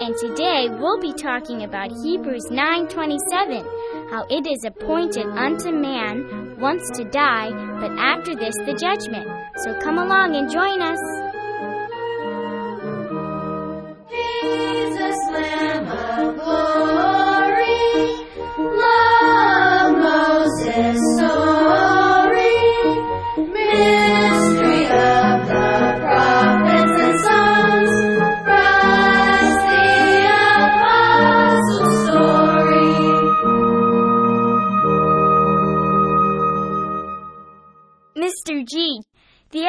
and today we'll be talking about Hebrews 9:27, how it is appointed unto man once to die, but after this the judgment. So come along and join us.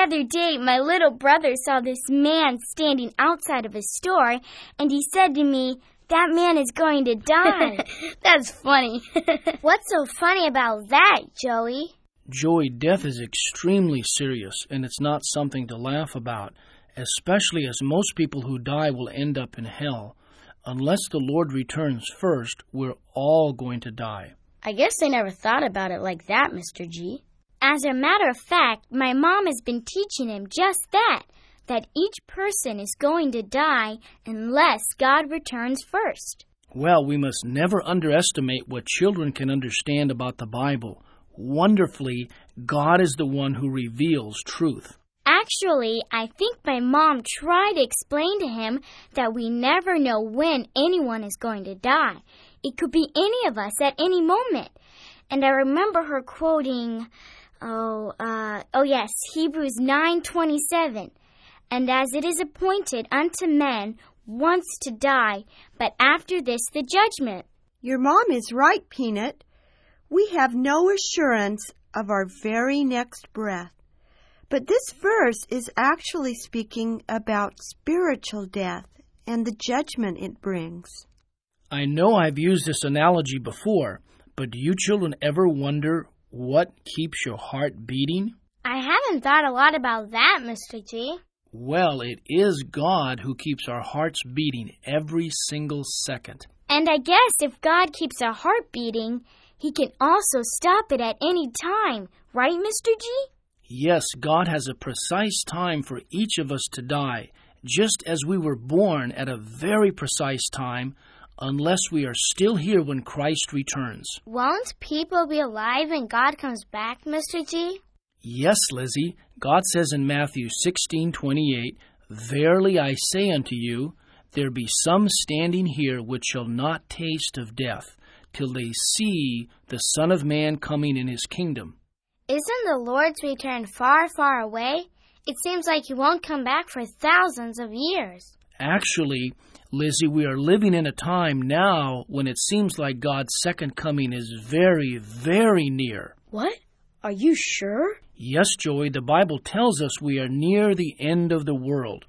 Other day my little brother saw this man standing outside of a store, and he said to me, That man is going to die. That's funny. What's so funny about that, Joey? Joey, death is extremely serious, and it's not something to laugh about, especially as most people who die will end up in hell. Unless the Lord returns first, we're all going to die. I guess I never thought about it like that, Mr. G. As a matter of fact, my mom has been teaching him just that that each person is going to die unless God returns first. Well, we must never underestimate what children can understand about the Bible. Wonderfully, God is the one who reveals truth. Actually, I think my mom tried to explain to him that we never know when anyone is going to die. It could be any of us at any moment. And I remember her quoting, oh, uh, oh yes, Hebrews 9:27. And as it is appointed unto men once to die, but after this the judgment. Your mom is right, Peanut. We have no assurance of our very next breath. But this verse is actually speaking about spiritual death and the judgment it brings. I know I've used this analogy before, but do you children ever wonder what keeps your heart beating? I haven't thought a lot about that, Mr. G. Well, it is God who keeps our hearts beating every single second. And I guess if God keeps our heart beating, He can also stop it at any time, right, Mr. G? Yes, God has a precise time for each of us to die, just as we were born at a very precise time, unless we are still here when Christ returns. Won't people be alive when God comes back, Mr. G? Yes, Lizzie, God says in Matthew 16:28, "Verily I say unto you, there be some standing here which shall not taste of death, till they see the Son of Man coming in his kingdom." Isn't the Lord's return far, far away? It seems like He won't come back for thousands of years. Actually, Lizzie, we are living in a time now when it seems like God's second coming is very, very near. What? Are you sure? Yes, Joey, the Bible tells us we are near the end of the world.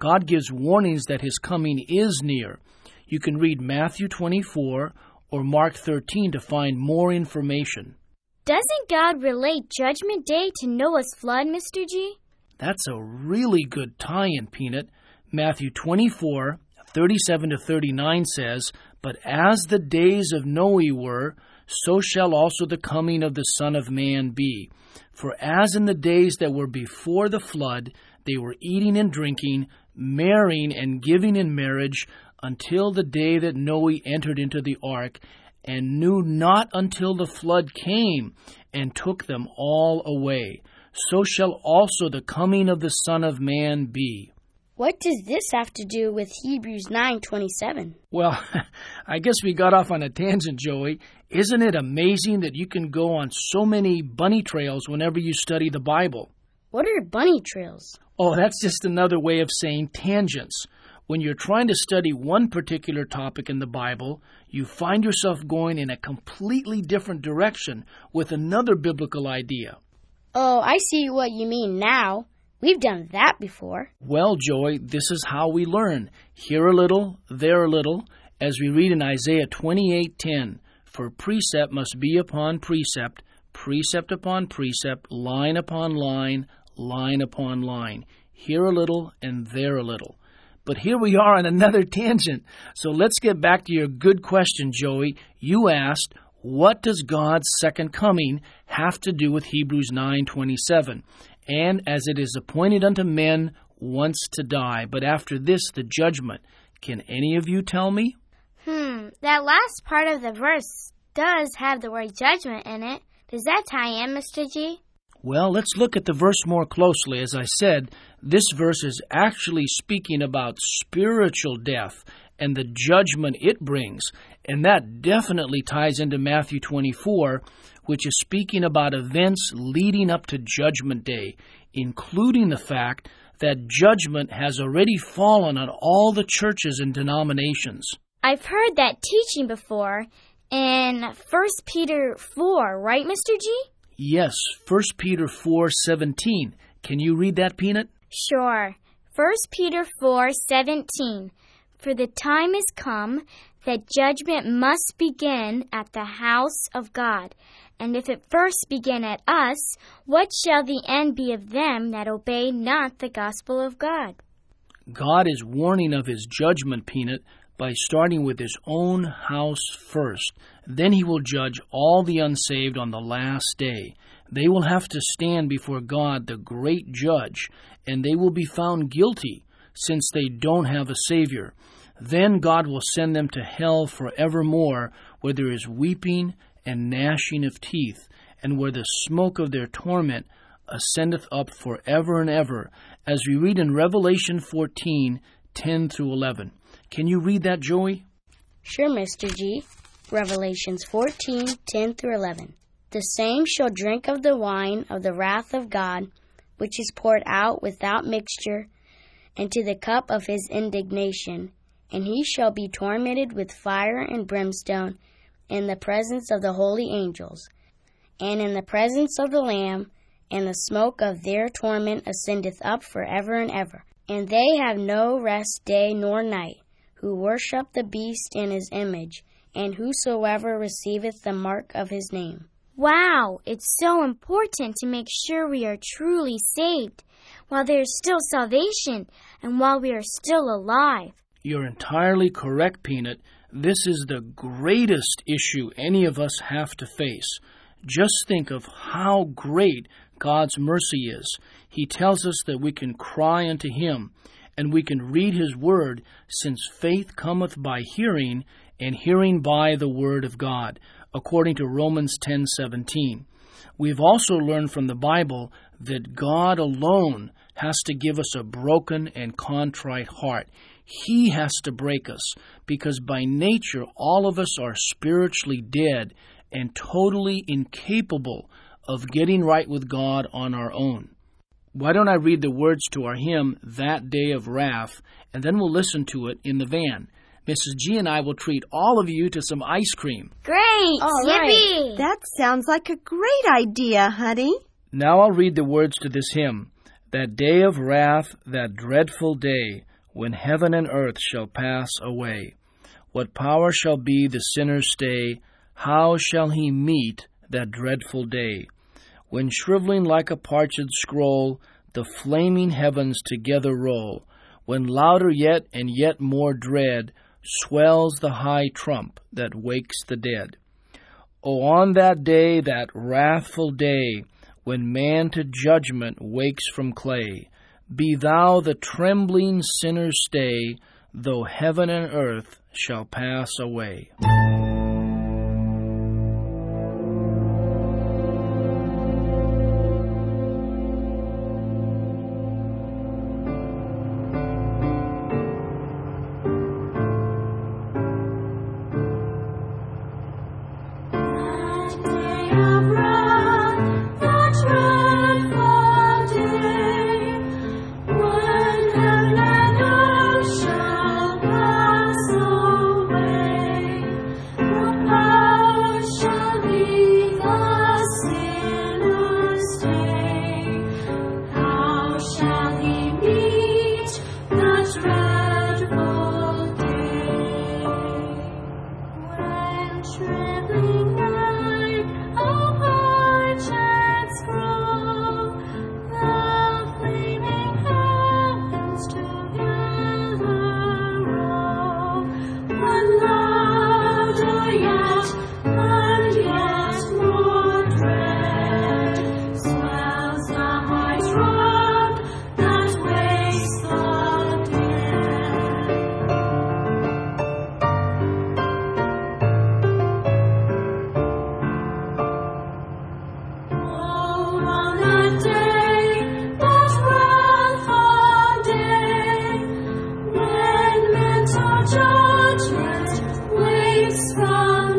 God gives warnings that his coming is near. You can read Matthew 24 or Mark 13 to find more information. Doesn't God relate Judgment Day to Noah's flood, Mr. G? That's a really good tie in, Peanut. Matthew 24, 37 to 39 says, But as the days of Noe were, so shall also the coming of the Son of Man be. For as in the days that were before the flood, they were eating and drinking, marrying and giving in marriage, until the day that Noe entered into the ark, and knew not until the flood came and took them all away. So shall also the coming of the Son of Man be. What does this have to do with Hebrews 9:27? Well, I guess we got off on a tangent, Joey. Isn't it amazing that you can go on so many bunny trails whenever you study the Bible? What are bunny trails? Oh, that's just another way of saying tangents. When you're trying to study one particular topic in the Bible, you find yourself going in a completely different direction with another biblical idea. Oh, I see what you mean now. We've done that before. Well, Joey, this is how we learn. Here a little, there a little, as we read in Isaiah 28:10, "For precept must be upon precept, precept upon precept, line upon line, line upon line. Here a little and there a little. But here we are on another tangent. So let's get back to your good question, Joey. You asked, what does God's second coming have to do with Hebrews 9:27? And as it is appointed unto men once to die, but after this the judgment. Can any of you tell me? Hmm, that last part of the verse does have the word judgment in it. Does that tie in, Mr. G? Well, let's look at the verse more closely. As I said, this verse is actually speaking about spiritual death and the judgment it brings. And that definitely ties into Matthew 24, which is speaking about events leading up to Judgment Day, including the fact that judgment has already fallen on all the churches and denominations. I've heard that teaching before in 1 Peter 4, right, Mr. G? Yes, 1 Peter 4:17. Can you read that, Peanut? Sure. 1 Peter 4:17 For the time is come that judgment must begin at the house of God. And if it first begin at us, what shall the end be of them that obey not the gospel of God? God is warning of his judgment, Peanut, by starting with his own house first. Then he will judge all the unsaved on the last day. They will have to stand before God, the great judge, and they will be found guilty since they don't have a Savior. Then God will send them to hell forevermore, where there is weeping and gnashing of teeth, and where the smoke of their torment ascendeth up for ever and ever, as we read in Revelation 14 10 through 11. Can you read that, Joey? Sure, Mr. G. Revelations 14 10 through 11. The same shall drink of the wine of the wrath of God, which is poured out without mixture into the cup of his indignation, and he shall be tormented with fire and brimstone in the presence of the holy angels, and in the presence of the Lamb, and the smoke of their torment ascendeth up for ever and ever. And they have no rest day nor night, who worship the beast in his image, and whosoever receiveth the mark of his name. Wow, it's so important to make sure we are truly saved while there is still salvation and while we are still alive. You're entirely correct, Peanut. This is the greatest issue any of us have to face. Just think of how great God's mercy is. He tells us that we can cry unto Him and we can read His Word, since faith cometh by hearing, and hearing by the Word of God, according to Romans 10:17. We've also learned from the Bible that God alone has to give us a broken and contrite heart. He has to break us because by nature all of us are spiritually dead and totally incapable of getting right with God on our own. Why don't I read the words to our hymn, That Day of Wrath, and then we'll listen to it in the van. Mrs. G and I will treat all of you to some ice cream. Great! All right. Yippee! That sounds like a great idea, honey. Now I'll read the words to this hymn. That day of wrath, that dreadful day, when heaven and earth shall pass away. What power shall be the sinner's stay? How shall he meet that dreadful day? When shriveling like a parched scroll, the flaming heavens together roll, when louder yet and yet more dread swells the high trump that wakes the dead. O on that day, that wrathful day, when man to judgment wakes from clay, be thou the trembling sinner's stay, though heaven and earth shall pass away.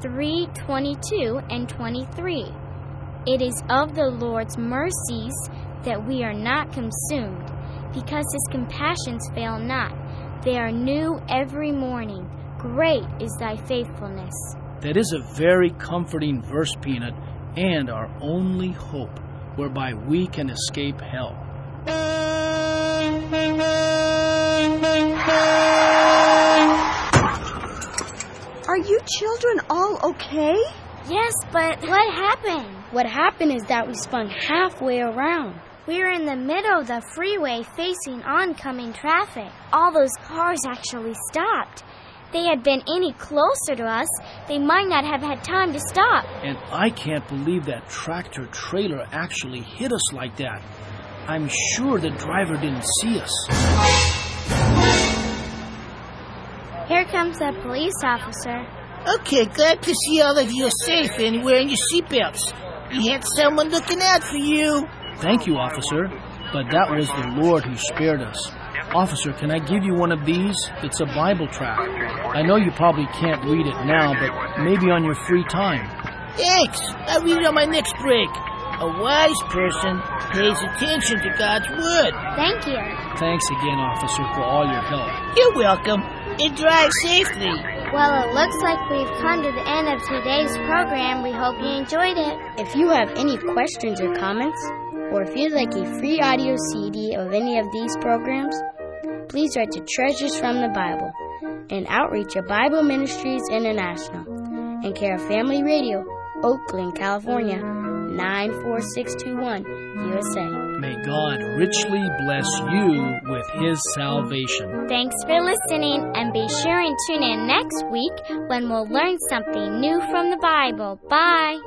3:22 and 23. It is of the Lord's mercies that we are not consumed, because his compassions fail not. They are new every morning. Great is thy faithfulness. That is a very comforting verse, Peanut, and our only hope whereby we can escape hell. Are you children all okay? Yes, but what happened? What happened is that we spun halfway around. We were in the middle of the freeway facing oncoming traffic. All those cars actually stopped. They had been any closer to us, they might not have had time to stop. And I can't believe that tractor trailer actually hit us like that. I'm sure the driver didn't see us. Here comes a police officer. Okay, glad to see all of you are safe and wearing your seatbelts. We had someone looking out for you. Thank you, officer, but that was the Lord who spared us. Officer, can I give you one of these? It's a Bible tract. I know you probably can't read it now, but maybe on your free time. Thanks. I'll read it on my next break. A wise person pays attention to God's word. Thank you. Thanks again, officer, for all your help. You're welcome. And drive safely. Well, it looks like we've come to the end of today's program. We hope you enjoyed it. If you have any questions or comments, or if you'd like a free audio CD of any of these programs, please write to Treasures from the Bible and Outreach of Bible Ministries International and care of Family Radio, Oakland, California, 94621, USA. May God richly bless you with his salvation. Thanks for listening, and be sure and tune in next week when we'll learn something new from the Bible. Bye.